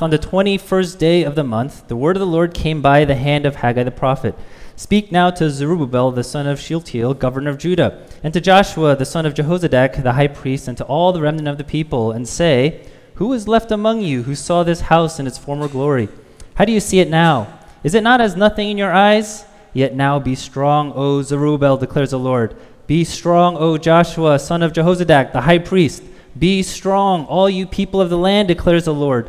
On the 21st day of the month, the word of the Lord came by the hand of Haggai the prophet. Speak now to Zerubbabel the son of Shealtiel, governor of Judah, and to Joshua the son of Jehozadak, the high priest, and to all the remnant of the people, and say, Who is left among you who saw this house in its former glory? How do you see it now? Is it not as nothing in your eyes? Yet now be strong, O Zerubbabel, declares the Lord. Be strong, O Joshua, son of Jehozadak, the high priest. Be strong, all you people of the land, declares the Lord.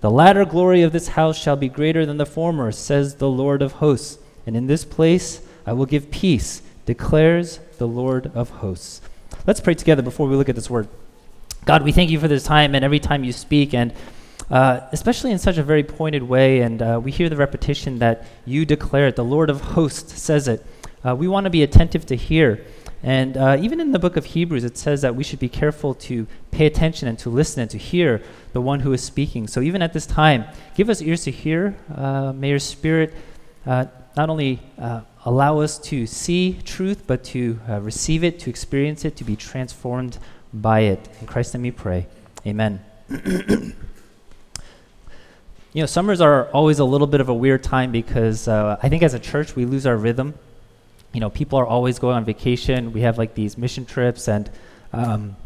The latter glory of this house shall be greater than the former, says the Lord of hosts. And in this place I will give peace, declares the Lord of hosts. Let's pray together before we look at this word. God, we thank you for this time and every time you speak, and uh, especially in such a very pointed way. And uh, we hear the repetition that you declare it, the Lord of hosts says it. Uh, we want to be attentive to hear. And uh, even in the book of Hebrews, it says that we should be careful to pay attention and to listen and to hear the one who is speaking. So even at this time, give us ears to hear. Uh, may your Spirit uh, not only uh, allow us to see truth, but to uh, receive it, to experience it, to be transformed by it. In Christ name we pray. Amen. you know, summers are always a little bit of a weird time because uh, I think as a church we lose our rhythm you know, people are always going on vacation. We have like these mission trips, and um,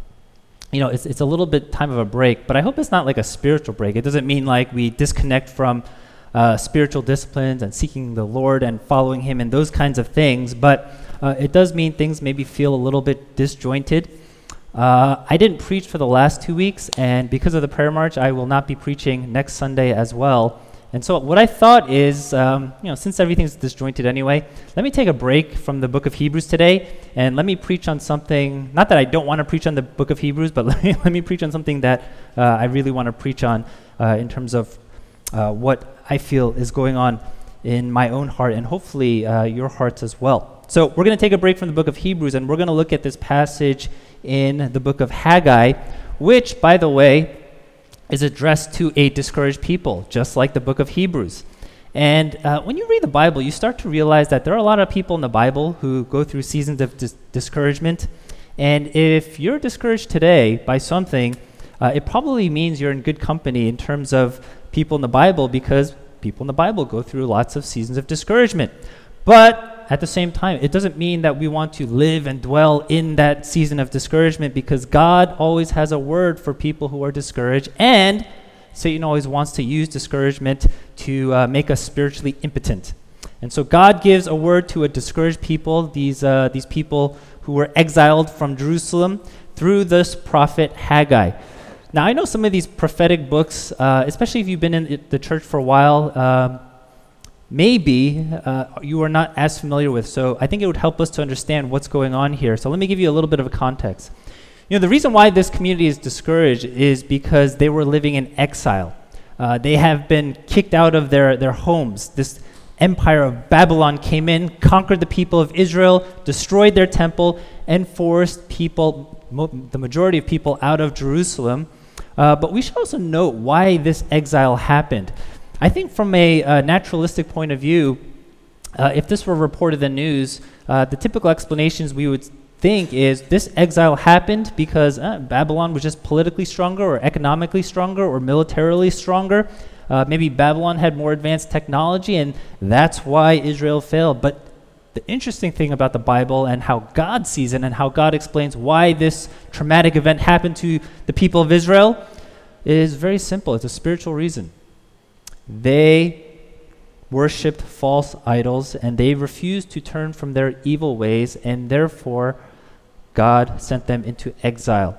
you know, it's it's a little bit time of a break. But I hope it's not like a spiritual break. It doesn't mean like we disconnect from uh, spiritual disciplines and seeking the Lord and following Him and those kinds of things. But uh, it does mean things maybe feel a little bit disjointed. Uh, I didn't preach for the last two weeks, and because of the prayer march, I will not be preaching next Sunday as well. And so, what I thought is, um, you know, since everything's disjointed anyway, let me take a break from the book of Hebrews today and let me preach on something. Not that I don't want to preach on the book of Hebrews, but let me, let me preach on something that uh, I really want to preach on uh, in terms of uh, what I feel is going on in my own heart and hopefully uh, your hearts as well. So, we're going to take a break from the book of Hebrews and we're going to look at this passage in the book of Haggai, which, by the way, is addressed to a discouraged people, just like the book of Hebrews. And uh, when you read the Bible, you start to realize that there are a lot of people in the Bible who go through seasons of dis- discouragement. And if you're discouraged today by something, uh, it probably means you're in good company in terms of people in the Bible because people in the Bible go through lots of seasons of discouragement. But at the same time, it doesn't mean that we want to live and dwell in that season of discouragement because God always has a word for people who are discouraged, and Satan always wants to use discouragement to uh, make us spiritually impotent. And so God gives a word to a discouraged people, these, uh, these people who were exiled from Jerusalem, through this prophet Haggai. Now, I know some of these prophetic books, uh, especially if you've been in the church for a while, um, maybe uh, you are not as familiar with. So I think it would help us to understand what's going on here. So let me give you a little bit of a context. You know, the reason why this community is discouraged is because they were living in exile. Uh, they have been kicked out of their, their homes. This empire of Babylon came in, conquered the people of Israel, destroyed their temple, and forced people, mo- the majority of people, out of Jerusalem. Uh, but we should also note why this exile happened. I think from a uh, naturalistic point of view, uh, if this were reported in the news, uh, the typical explanations we would think is this exile happened because uh, Babylon was just politically stronger or economically stronger or militarily stronger. Uh, maybe Babylon had more advanced technology and that's why Israel failed. But the interesting thing about the Bible and how God sees it and how God explains why this traumatic event happened to the people of Israel is very simple. It's a spiritual reason. They worshipped false idols and they refused to turn from their evil ways, and therefore God sent them into exile.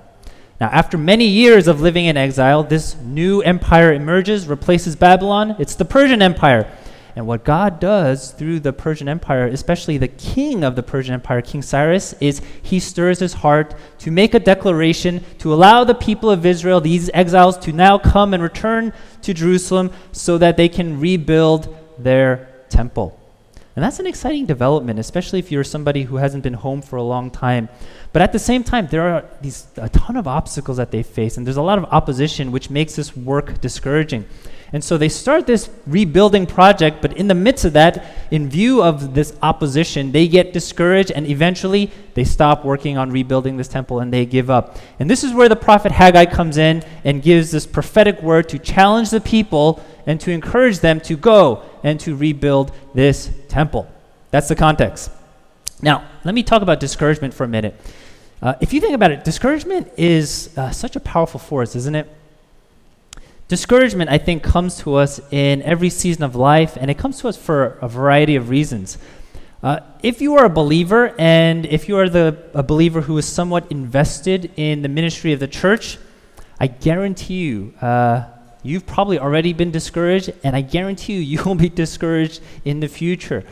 Now, after many years of living in exile, this new empire emerges, replaces Babylon. It's the Persian Empire. And what God does through the Persian Empire, especially the king of the Persian Empire, King Cyrus, is he stirs his heart to make a declaration to allow the people of Israel, these exiles, to now come and return to Jerusalem so that they can rebuild their temple. And that's an exciting development, especially if you're somebody who hasn't been home for a long time. But at the same time, there are these a ton of obstacles that they face, and there's a lot of opposition, which makes this work discouraging. And so they start this rebuilding project, but in the midst of that, in view of this opposition, they get discouraged and eventually they stop working on rebuilding this temple and they give up. And this is where the prophet Haggai comes in and gives this prophetic word to challenge the people and to encourage them to go and to rebuild this temple. That's the context. Now, let me talk about discouragement for a minute. Uh, if you think about it, discouragement is uh, such a powerful force, isn't it? Discouragement, I think, comes to us in every season of life, and it comes to us for a variety of reasons. Uh, if you are a believer, and if you are the, a believer who is somewhat invested in the ministry of the church, I guarantee you, uh, you've probably already been discouraged, and I guarantee you, you will be discouraged in the future.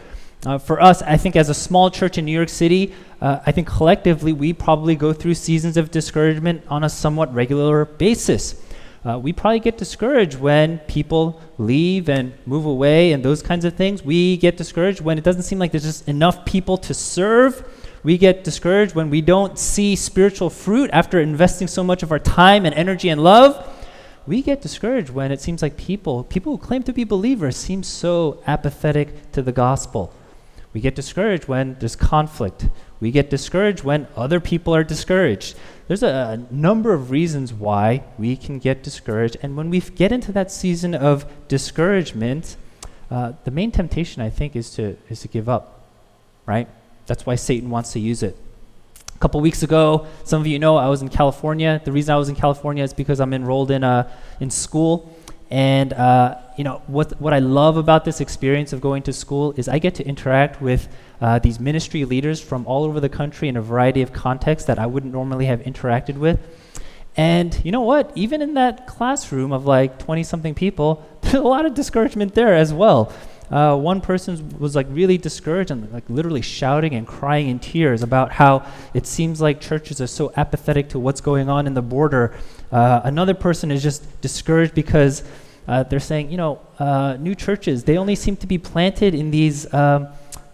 Uh, for us, I think as a small church in New York City, uh, I think collectively we probably go through seasons of discouragement on a somewhat regular basis. Uh, we probably get discouraged when people leave and move away and those kinds of things. We get discouraged when it doesn't seem like there's just enough people to serve. We get discouraged when we don't see spiritual fruit after investing so much of our time and energy and love. We get discouraged when it seems like people, people who claim to be believers, seem so apathetic to the gospel. We get discouraged when there's conflict. We get discouraged when other people are discouraged. There's a, a, number of reasons why we can get discouraged. And when we get into that season of discouragement, uh, the main temptation, I think, is to, is to give up, right? That's why Satan wants to use it. Couple weeks ago, some of you know I was in California. The reason I was in California is because I'm enrolled in, a, in school and uh, you know what what I love about this experience of going to school is I get to interact with uh, these ministry leaders from all over the country in a variety of contexts that I wouldn't normally have interacted with. And you know what? Even in that classroom of like 20 something people, there's a lot of discouragement there as well. Uh, one person was like really discouraged and like literally shouting and crying in tears about how it seems like churches are so apathetic to what's going on in the border. Uh, another person is just discouraged because uh, they're saying, you know, uh, new churches, they only seem to be planted in these um,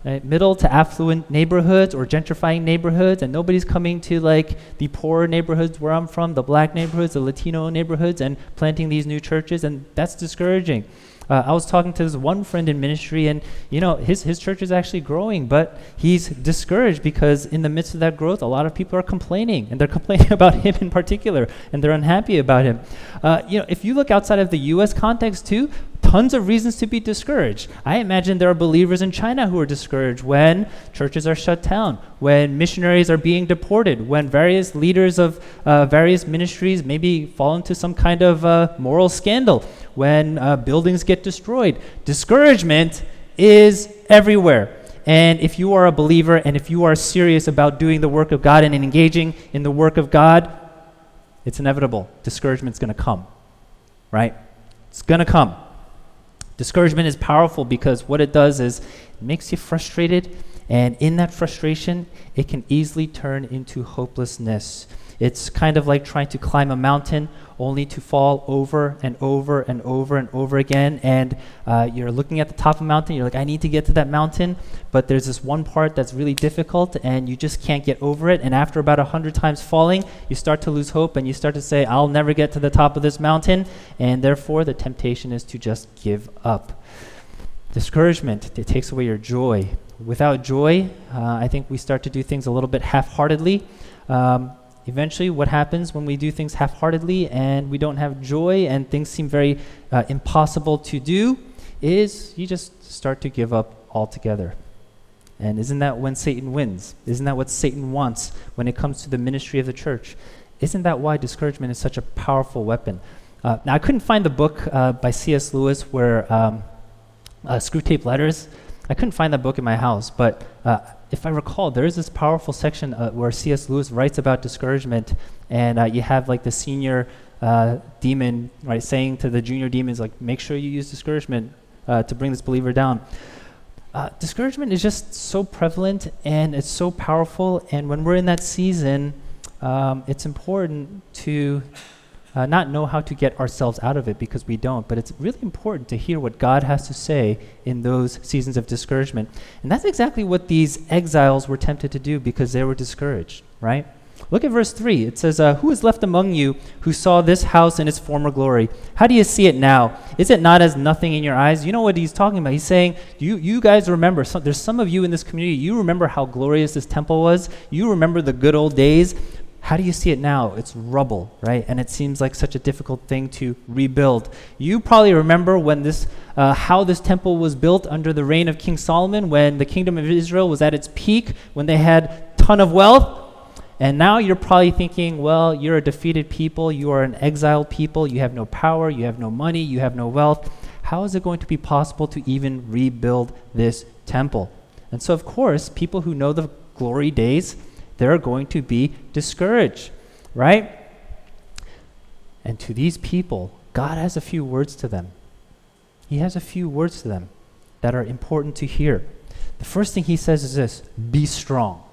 uh, middle to affluent neighborhoods or gentrifying neighborhoods, and nobody's coming to like the poor neighborhoods where I'm from, the black neighborhoods, the Latino neighborhoods, and planting these new churches, and that's discouraging. Uh, I was talking to this one friend in ministry, and you know his his church is actually growing, but he's discouraged because in the midst of that growth, a lot of people are complaining, and they're complaining about him in particular, and they're unhappy about him. Uh, you know, if you look outside of the U.S. context too, tons of reasons to be discouraged. I imagine there are believers in China who are discouraged when churches are shut down, when missionaries are being deported, when various leaders of uh, various ministries maybe fall into some kind of uh, moral scandal, when uh, buildings get destroyed. Discouragement is everywhere. And if you are a believer and if you are serious about doing the work of God and engaging in the work of God, it's inevitable. Discouragement's going to come, right? It's going to come. Discouragement is powerful because what it does is it makes you frustrated, and in that frustration, it can easily turn into hopelessness. It's kind of like trying to climb a mountain only to fall over and over and over and over again. And uh, you're looking at the top of the mountain, you're like, I need to get to that mountain, but there's this one part that's really difficult and you just can't get over it. And after about a hundred times falling, you start to lose hope and you start to say, I'll never get to the top of this mountain. And therefore, the temptation is to just give up. Discouragement, it takes away your joy. Without joy, uh, I think we start to do things a little bit half heartedly. Um, Eventually, what happens when we do things half heartedly and we don't have joy and things seem very uh, impossible to do is you just start to give up altogether. And isn't that when Satan wins? Isn't that what Satan wants when it comes to the ministry of the church? Isn't that why discouragement is such a powerful weapon? Uh, now, I couldn't find the book uh, by C.S. Lewis where um, uh, Screwtape Letters. I couldn't find that book in my house, but uh, if I recall, there is this powerful section uh, where C.S. Lewis writes about discouragement, and uh, you have like the senior uh, demon, right, saying to the junior demons, like, make sure you use discouragement. uh, to bring this believer down. Uh, discouragement is just so prevalent and it's so powerful. And when we're in that season, um, it's important to uh, not know how to get ourselves out of it because we don't, but it's really important to hear what God has to say in those seasons of discouragement. And that's exactly what these exiles were tempted to do because they were discouraged, right? Look at verse 3. It says, uh, Who is left among you who saw this house in its former glory? How do you see it now? Is it not as nothing in your eyes? You know what he's talking about. He's saying, You, you guys remember, some, there's some of you in this community, you remember how glorious this temple was. You remember the good old days. How do you see it now? It's rubble, right? And it seems like such a difficult thing to rebuild. You probably remember when this, uh, how this temple was built under the reign of King Solomon, when the kingdom of Israel was at its peak, when they had ton of wealth. And now you're probably thinking, well, you're a defeated people, you are an exiled people, you have no power, you have no money, you have no wealth. How is it going to be possible to even rebuild this temple? And so, of course, people who know the glory days, they're going to be discouraged, right? And to these people, God has a few words to them. He has a few words to them that are important to hear. The first thing he says is this be strong.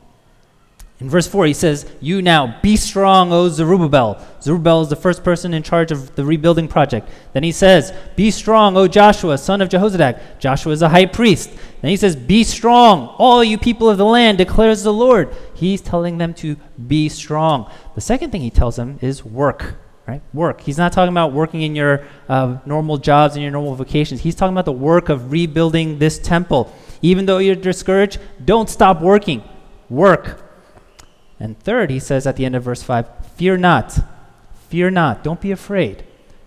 In verse 4, he says, You now be strong, O Zerubbabel. Zerubbabel is the first person in charge of the rebuilding project. Then he says, Be strong, O Joshua, son of Jehozadak. Joshua is a high priest. Then he says, Be strong, all you people of the land, declares the Lord. He's telling them to be strong. The second thing he tells them is work. Right? Work. He's not talking about working in your uh, normal jobs and your normal vocations. He's talking about the work of rebuilding this temple. Even though you're discouraged, don't stop working. Work. And third, he says at the end of verse 5 Fear not. Fear not. Don't be afraid.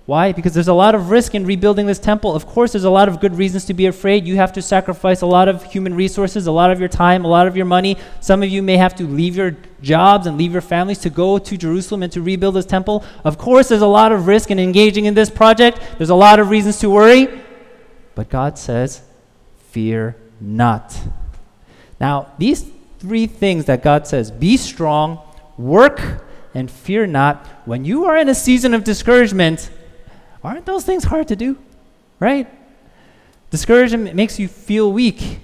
Why? Because there's a lot of risk in rebuilding this temple. Of course, there's a lot of good reasons to be afraid. You have to sacrifice a lot of human resources, a lot of your time, a lot of your money. Some of you may have to leave your jobs and leave your families to go to Jerusalem and to rebuild this temple. Of course, there's a lot of risk in engaging in this project. There's a lot of reasons to worry. But God says, Fear not. Now, these three things that God says be strong, work, and fear not. When you are in a season of discouragement, aren't those things hard to do? Right? Discouragement makes you feel weak.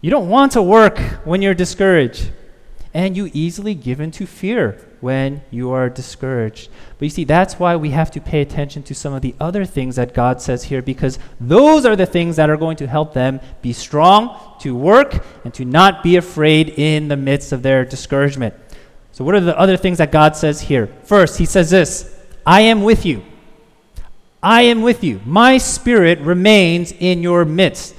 You don't want to work when you're discouraged. And you easily give in to fear when you are discouraged. But you see, that's why we have to pay attention to some of the other things that God says here, because those are the things that are going to help them be strong, to work, and to not be afraid in the midst of their discouragement. So, what are the other things that God says here? First, He says this I am with you. I am with you. My spirit remains in your midst.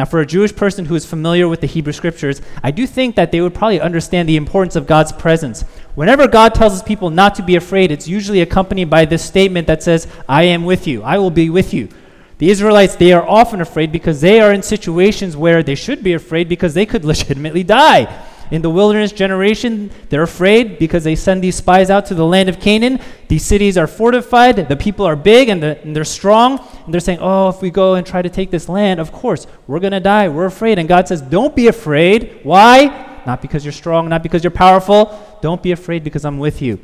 Now, for a Jewish person who is familiar with the Hebrew scriptures, I do think that they would probably understand the importance of God's presence. Whenever God tells his people not to be afraid, it's usually accompanied by this statement that says, I am with you, I will be with you. The Israelites, they are often afraid because they are in situations where they should be afraid because they could legitimately die. In the wilderness generation, they're afraid because they send these spies out to the land of Canaan. These cities are fortified, the people are big and, the, and they're strong. And they're saying, Oh, if we go and try to take this land, of course, we're going to die. We're afraid. And God says, Don't be afraid. Why? Not because you're strong, not because you're powerful. Don't be afraid because I'm with you.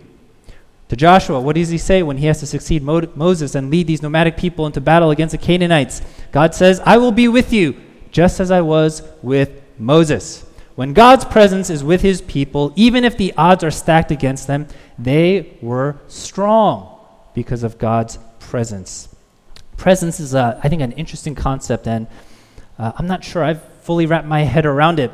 To Joshua, what does he say when he has to succeed Mo- Moses and lead these nomadic people into battle against the Canaanites? God says, I will be with you, just as I was with Moses. When God's presence is with his people, even if the odds are stacked against them, they were strong because of God's presence. Presence is, uh, I think, an interesting concept, and uh, I'm not sure I've fully wrapped my head around it.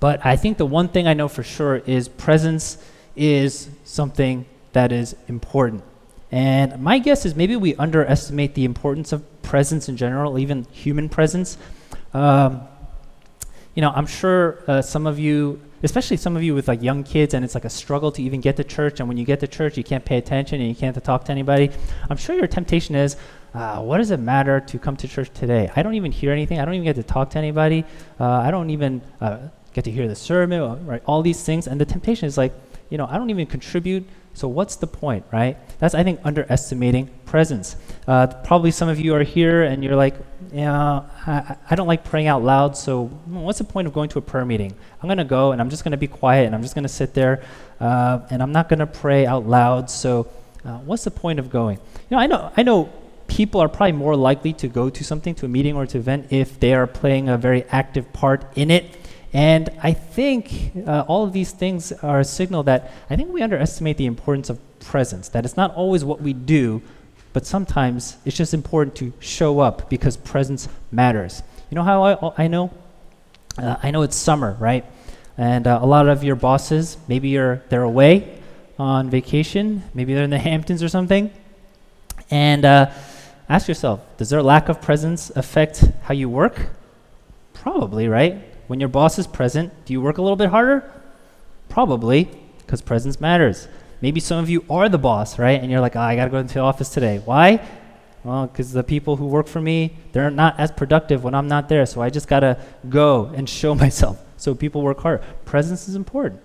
But I think the one thing I know for sure is presence is something that is important. And my guess is maybe we underestimate the importance of presence in general, even human presence. Um, you know, I'm sure uh, some of you, especially some of you with like young kids, and it's like a struggle to even get to church. And when you get to church, you can't pay attention and you can't talk to anybody. I'm sure your temptation is, uh, what does it matter to come to church today? I don't even hear anything. I don't even get to talk to anybody. Uh, I don't even uh, get to hear the sermon, right? All these things. And the temptation is like, you know, I don't even contribute. So what's the point, right? That's I think underestimating presence. Uh, probably some of you are here and you're like, yeah, I, I don't like praying out loud. So what's the point of going to a prayer meeting? I'm gonna go and I'm just gonna be quiet and I'm just gonna sit there uh, and I'm not gonna pray out loud. So uh, what's the point of going? You know, I know I know people are probably more likely to go to something, to a meeting or to event, if they are playing a very active part in it. And I think uh, all of these things are a signal that I think we underestimate the importance of presence, that it's not always what we do, but sometimes it's just important to show up because presence matters. You know how I, I know? Uh, I know it's summer, right? And uh, a lot of your bosses, maybe you're, they're away on vacation, maybe they're in the Hamptons or something. And uh, ask yourself does their lack of presence affect how you work? Probably, right? When your boss is present, do you work a little bit harder? Probably, because presence matters. Maybe some of you are the boss, right? And you're like, oh, I got to go into the office today. Why? Well, because the people who work for me, they're not as productive when I'm not there. So I just got to go and show myself. So people work hard. Presence is important.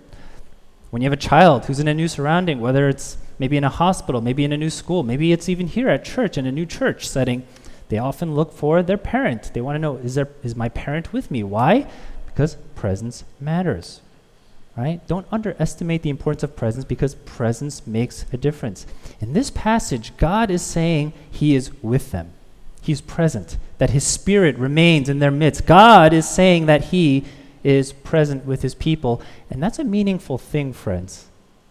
When you have a child who's in a new surrounding, whether it's maybe in a hospital, maybe in a new school, maybe it's even here at church in a new church setting, they often look for their parent. They want to know, is, there, is my parent with me? Why? Because presence matters. Right? Don't underestimate the importance of presence because presence makes a difference. In this passage, God is saying He is with them. He's present, that His Spirit remains in their midst. God is saying that He is present with His people. And that's a meaningful thing, friends.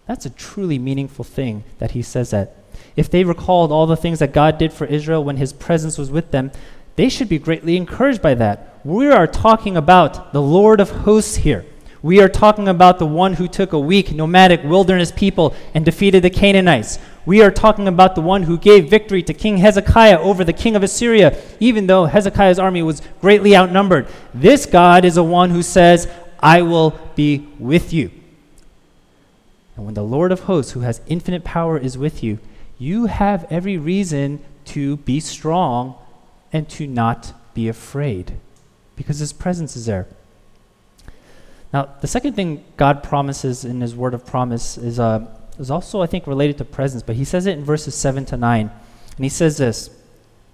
That's a truly meaningful thing that He says that. If they recalled all the things that God did for Israel when His presence was with them, they should be greatly encouraged by that. We are talking about the Lord of hosts here. We are talking about the one who took a weak, nomadic wilderness people and defeated the Canaanites. We are talking about the one who gave victory to King Hezekiah over the king of Assyria, even though Hezekiah's army was greatly outnumbered. This God is the one who says, I will be with you. And when the Lord of hosts, who has infinite power, is with you, you have every reason to be strong and to not be afraid because his presence is there. Now, the second thing God promises in his word of promise is, uh, is also, I think, related to presence, but he says it in verses 7 to 9. And he says this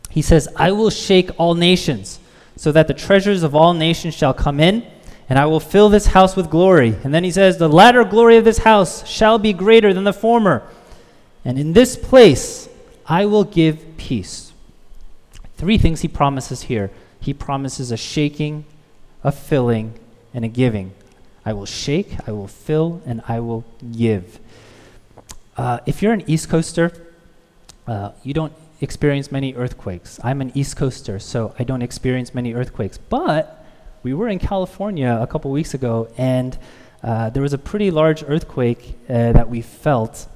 He says, I will shake all nations, so that the treasures of all nations shall come in, and I will fill this house with glory. And then he says, The latter glory of this house shall be greater than the former. And in this place I will give peace. Three things he promises here he promises a shaking, a filling, and a giving. I will shake, I will fill, and I will give. Uh, if you're an East Coaster, uh, you don't experience many earthquakes. I'm an East Coaster, so I don't experience many earthquakes. But we were in California a couple weeks ago, and uh, there was a pretty large earthquake uh, that we felt.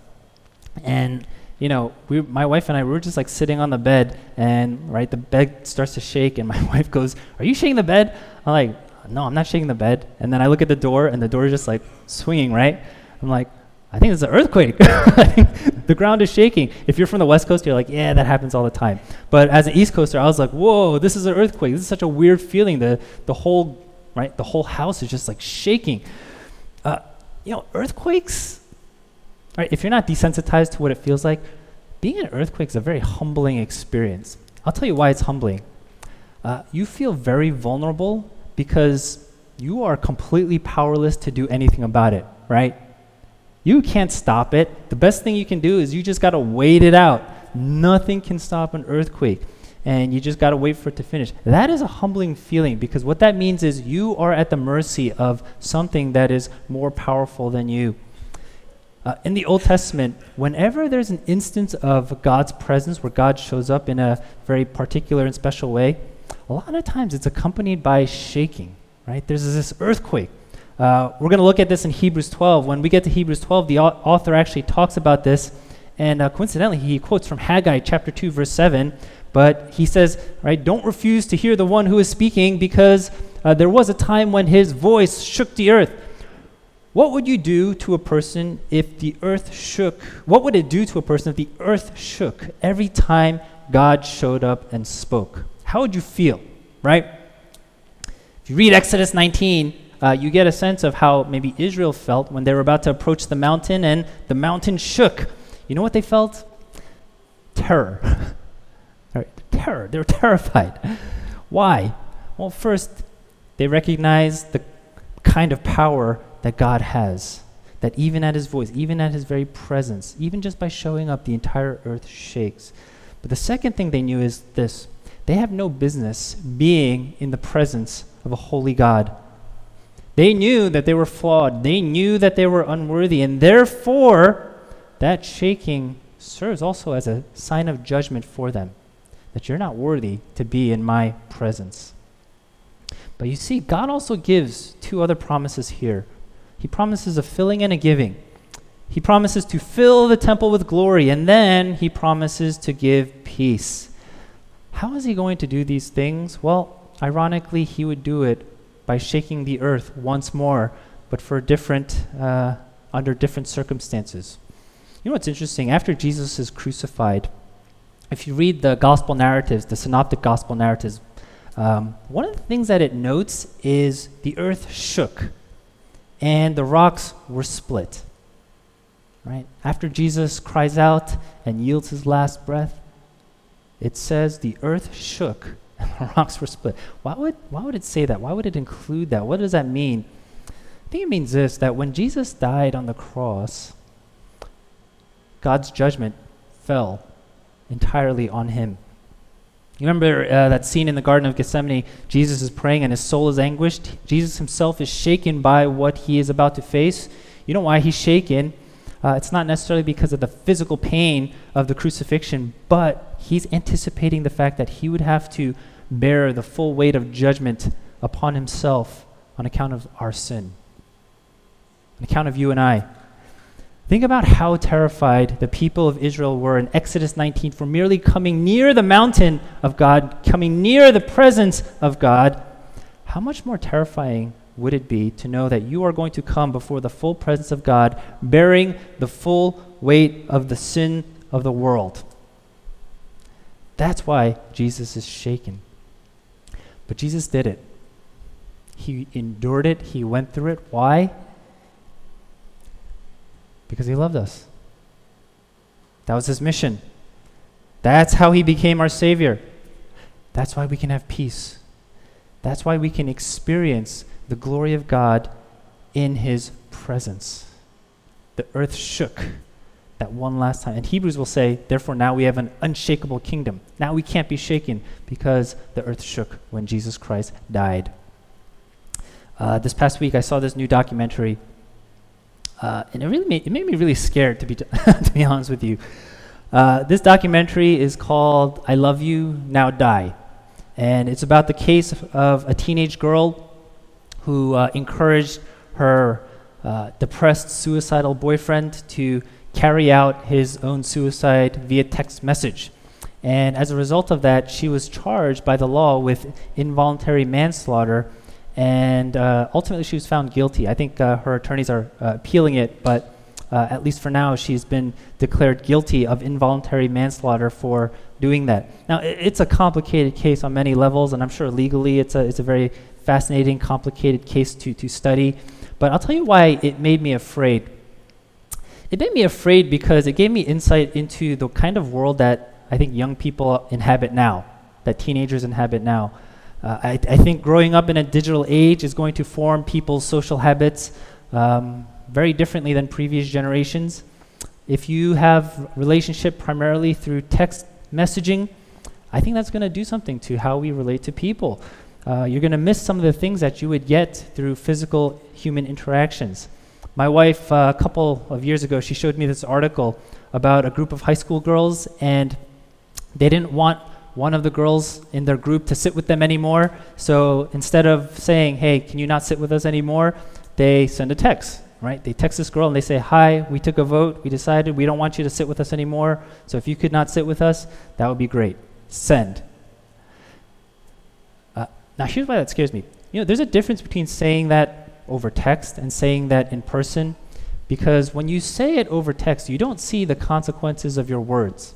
And you know, we, my wife and I, we were just like sitting on the bed, and right, the bed starts to shake, and my wife goes, "Are you shaking the bed?" I'm like, "No, I'm not shaking the bed." And then I look at the door, and the door is just like swinging, right? I'm like, "I think it's an earthquake. the ground is shaking." If you're from the West Coast, you're like, "Yeah, that happens all the time." But as an East Coaster, I was like, "Whoa, this is an earthquake. This is such a weird feeling. The the whole right, the whole house is just like shaking." Uh, you know, earthquakes Right, if you're not desensitized to what it feels like, being in an earthquake is a very humbling experience. I'll tell you why it's humbling. Uh, you feel very vulnerable because you are completely powerless to do anything about it, right? You can't stop it. The best thing you can do is you just got to wait it out. Nothing can stop an earthquake, and you just got to wait for it to finish. That is a humbling feeling because what that means is you are at the mercy of something that is more powerful than you. Uh, in the Old Testament, whenever there's an instance of God's presence where God shows up in a very particular and special way, a lot of times it's accompanied by shaking, right? There's this earthquake. Uh, we're going to look at this in Hebrews 12. When we get to Hebrews 12, the author actually talks about this, and uh, coincidentally, he quotes from Haggai chapter 2, verse 7. But he says, right, don't refuse to hear the one who is speaking because uh, there was a time when his voice shook the earth what would you do to a person if the earth shook? What would it do to a person if the earth shook every time God showed up and spoke? How would you feel, right? If you read Exodus 19, uh, you get a sense of how maybe Israel felt when they were about to approach the mountain and the mountain shook. You know what they felt? Terror. terror. They were terrified. Why? Well, first, they recognized the kind of power that God has. That even at his voice, even at his very presence, even just by showing up, the entire earth shakes. But the second thing they knew is this they have no business being in the presence of a holy God. They knew that they were flawed, they knew that they were unworthy, and therefore, that shaking serves also as a sign of judgment for them that you're not worthy to be in my presence. But you see, God also gives two other promises here. He promises a filling and a giving. He promises to fill the temple with glory, and then he promises to give peace. How is he going to do these things? Well, ironically, he would do it by shaking the earth once more, but for different, uh, under different circumstances. You know what's interesting? After Jesus is crucified, if you read the gospel narratives, the synoptic gospel narratives, um, one of the things that it notes is the earth shook and the rocks were split. Right? After Jesus cries out and yields his last breath, it says the earth shook and the rocks were split. Why would, why would it say that? Why would it include that? What does that mean? I think it means this that when Jesus died on the cross, God's judgment fell entirely on him. You remember uh, that scene in the Garden of Gethsemane? Jesus is praying and his soul is anguished. Jesus himself is shaken by what he is about to face. You know why he's shaken? Uh, it's not necessarily because of the physical pain of the crucifixion, but he's anticipating the fact that he would have to bear the full weight of judgment upon himself on account of our sin, on account of you and I. Think about how terrified the people of Israel were in Exodus 19 for merely coming near the mountain of God, coming near the presence of God. How much more terrifying would it be to know that you are going to come before the full presence of God, bearing the full weight of the sin of the world? That's why Jesus is shaken. But Jesus did it. He endured it, he went through it. Why? Because he loved us. That was his mission. That's how he became our Savior. That's why we can have peace. That's why we can experience the glory of God in his presence. The earth shook that one last time. And Hebrews will say, therefore, now we have an unshakable kingdom. Now we can't be shaken because the earth shook when Jesus Christ died. Uh, this past week, I saw this new documentary uh, and it really made, it made me really scared to be to be honest with you. Uh, this documentary is called "I Love You Now Die," and it's about the case of a teenage girl who uh, encouraged her uh, depressed, suicidal boyfriend to carry out his own suicide via text message. And as a result of that, she was charged by the law with involuntary manslaughter and uh, ultimately she was found guilty. I think uh, her attorneys are uh, appealing it, but uh, at least for now, she's been declared guilty of involuntary manslaughter for doing that. Now, it's a complicated case on many levels, and I'm sure legally it's a, it's a very fascinating, complicated case to, to study. But I'll tell you why it made me afraid. It made me afraid because it gave me insight into the kind of world that I think young people inhabit now, that teenagers inhabit now. Uh, I, I, think growing up in a digital age is going to form people's social habits um, very differently than previous generations. If you have relationship primarily through text messaging, I think that's going to do something to how we relate to people. Uh, you're going to miss some of the things that you would get through physical human interactions. My wife, uh, a couple of years ago, she showed me this article about a group of high school girls, and they didn't want one of the girls in their group to sit with them anymore. So instead of saying, hey, can you not sit with us anymore? They send a text, right? They text this girl and they say, hi, we took a vote. We decided we don't want you to sit with us anymore. So if you could not sit with us, that would be great. Send. Uh, now, here's why that scares me. You know, there's a difference between saying that over text and saying that in person because when you say it over text, you don't see the consequences of your words.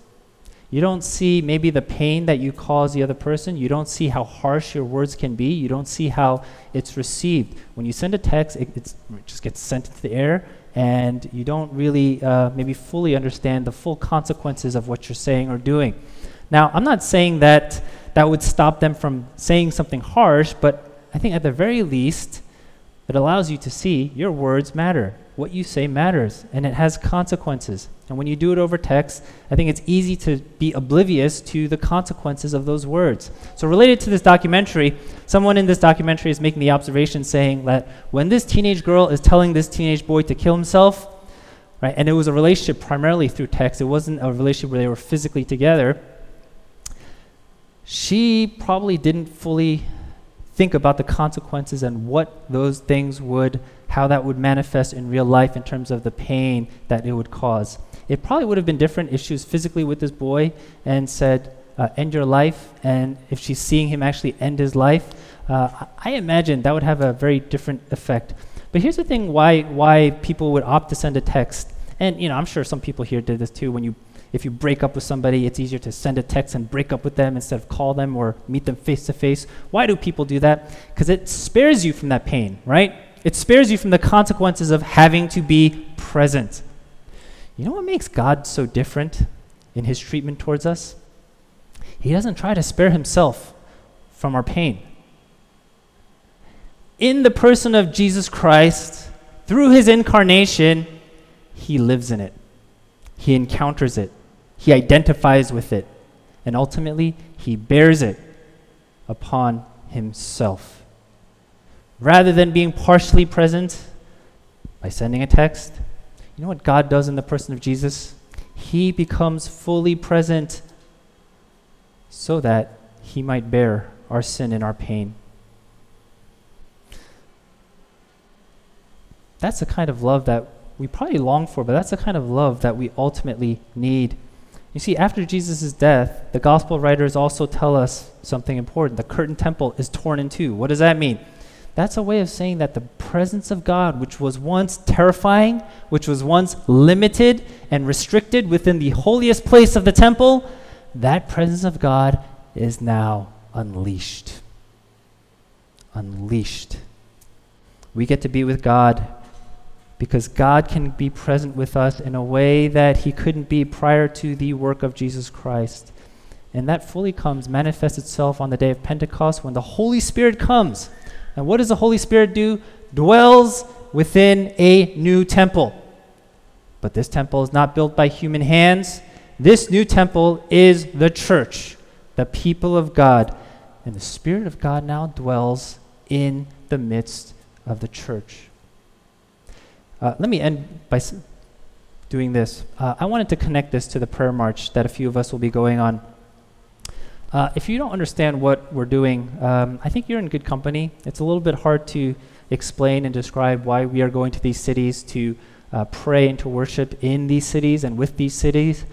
You don't see maybe the pain that you cause the other person. You don't see how harsh your words can be. You don't see how it's received. When you send a text, it, it just gets sent into the air, and you don't really uh, maybe fully understand the full consequences of what you're saying or doing. Now, I'm not saying that that would stop them from saying something harsh, but I think at the very least, it allows you to see your words matter. What you say matters and it has consequences. And when you do it over text, I think it's easy to be oblivious to the consequences of those words. So, related to this documentary, someone in this documentary is making the observation saying that when this teenage girl is telling this teenage boy to kill himself, right, and it was a relationship primarily through text, it wasn't a relationship where they were physically together, she probably didn't fully think about the consequences and what those things would how that would manifest in real life in terms of the pain that it would cause. It probably would have been different if she was physically with this boy and said, uh, End your life, and if she's seeing him actually end his life. Uh, I imagine that would have a very different effect. But here's the thing why, why people would opt to send a text. And you know, I'm sure some people here did this too. When you, if you break up with somebody, it's easier to send a text and break up with them instead of call them or meet them face to face. Why do people do that? Because it spares you from that pain, right? It spares you from the consequences of having to be present. You know what makes God so different in his treatment towards us? He doesn't try to spare himself from our pain. In the person of Jesus Christ, through his incarnation, he lives in it. He encounters it. He identifies with it. And ultimately, he bears it upon himself rather than being partially present by sending a text. You know what God does in the person of Jesus? He becomes fully present so that he might bear our sin and our pain. That's the kind of love that we probably long for, but that's the kind of love that we ultimately need. You see, after Jesus' death, the gospel writers also tell us something important. The curtain temple is torn in two. What does that mean? That's a way of saying that the presence of God, which was once terrifying, which was once limited and restricted within the holiest place of the temple, that presence of God is now unleashed. Unleashed. We get to be with God because God can be present with us in a way that he couldn't be prior to the work of Jesus Christ. And that fully comes, manifests itself on the day of Pentecost when the Holy Spirit comes and what does the Holy Spirit do? Dwells within a new temple. But this temple is not built by human hands. This new temple is the church, the people of God. And the Spirit of God now dwells in the midst of the church. Uh, let me end by doing this. Uh, I wanted to connect this to the prayer march that a few of us will be going on. Uh, if you don't understand what we're doing, um, I think you're in good company. It's a little bit hard to explain and describe why we are going to these cities to uh, pray and to worship in these cities and with these cities.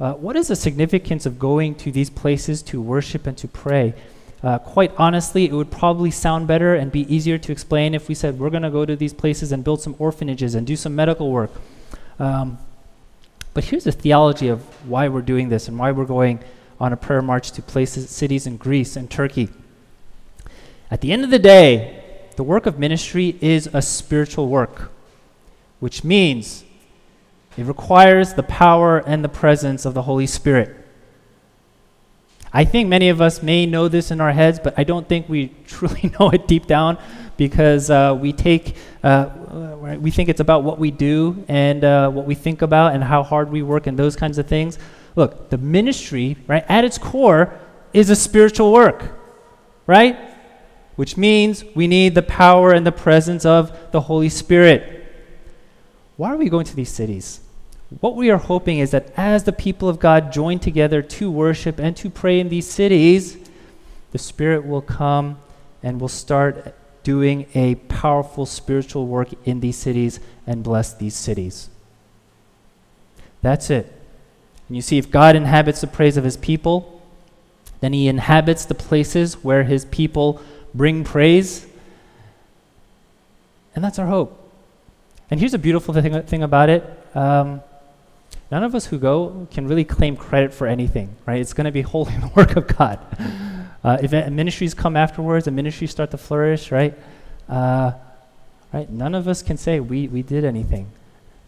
Uh, what is the significance of going to these places to worship and to pray? Uh, quite honestly, it would probably sound better and be easier to explain if we said we're going to go to these places and build some orphanages and do some medical work. Um, but here's the theology of why we're doing this and why we're going on a prayer march to places, cities in Greece and Turkey. At the end of the day, the work of ministry is a spiritual work, which means it requires the power and the presence of the Holy Spirit. I think many of us may know this in our heads, but I don't think we truly know it deep down because uh, we take uh, we think it's about what we do and uh, what we think about and how hard we work and those kinds of things. Look, the ministry, right, at its core is a spiritual work, right? Which means we need the power and the presence of the Holy Spirit. Why are we going to these cities? What we are hoping is that as the people of God join together to worship and to pray in these cities, the Spirit will come and will start doing a powerful spiritual work in these cities and bless these cities. That's it. And you see, if God inhabits the praise of his people, then he inhabits the places where his people bring praise. And that's our hope. And here's a beautiful thing, thing about it. Um, none of us who go can really claim credit for anything, right? It's going to be wholly the work of God. Uh, if ministries come afterwards and ministries start to flourish, right? Uh, right? None of us can say we, we did anything.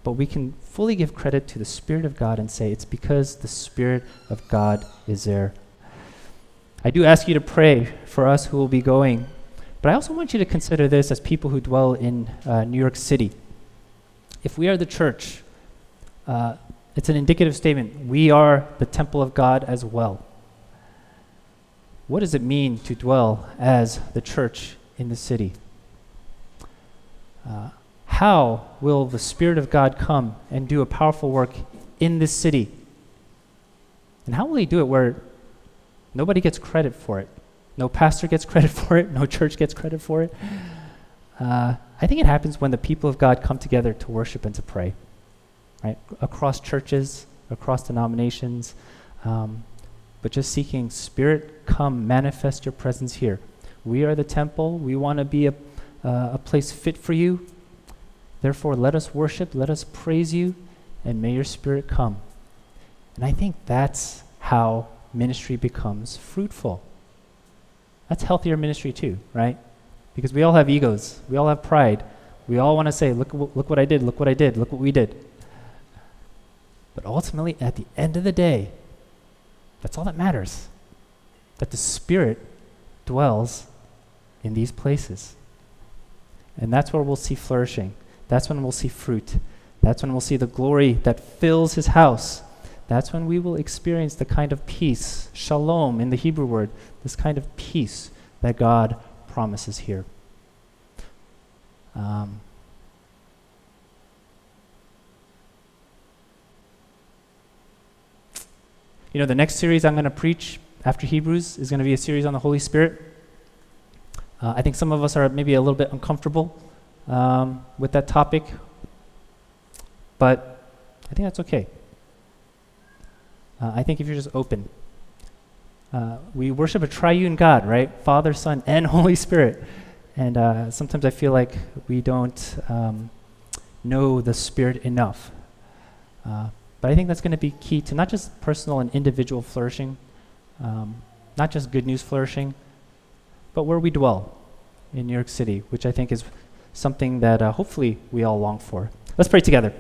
But we can fully give credit to the Spirit of God and say it's because the Spirit of God is there. I do ask you to pray for us who will be going, but I also want you to consider this as people who dwell in uh, New York City. if we are the church, uh, it's an indicative statement. We are the temple of God as well. What does it mean to dwell as the church in the city? Uh, how will the Spirit of God come and do a powerful work in this city? And how will He do it where nobody gets credit for it? No pastor gets credit for it, no church gets credit for it. Uh, I think it happens when the people of God come together to worship and to pray, right? Across churches, across denominations, um, but just seeking Spirit, come manifest your presence here. We are the temple. We want to be a, uh, a place fit for you. Therefore, let us worship, let us praise you, and may your Spirit come. And I think that's how ministry becomes fruitful. That's healthier ministry too, right? Because we all have egos, we all have pride. We all want to say, look, look what I did, look what I did, look what we did. But ultimately, at the end of the day, that's all that matters. That the Spirit dwells in these places. And that's where we'll see flourishing. That's when we'll see fruit. That's when we'll see the glory that fills his house. That's when we will experience the kind of peace, shalom in the Hebrew word, this kind of peace that God promises here. Um, you know, the next series I'm going to preach after Hebrews is going to be a series on the Holy Spirit. Uh, I think some of us are maybe a little bit uncomfortable um, with that topic, but I think that's okay. Uh, I think if you're just open, uh, we worship a triune God, right? Father, Son, and Holy Spirit. And uh, sometimes I feel like we don't um, know the Spirit enough. Uh, but I think that's going to be key to not just personal and individual flourishing, um, not just good news flourishing, but where we dwell in New York City, which I think is something that uh, hopefully we all long for. Let's pray together.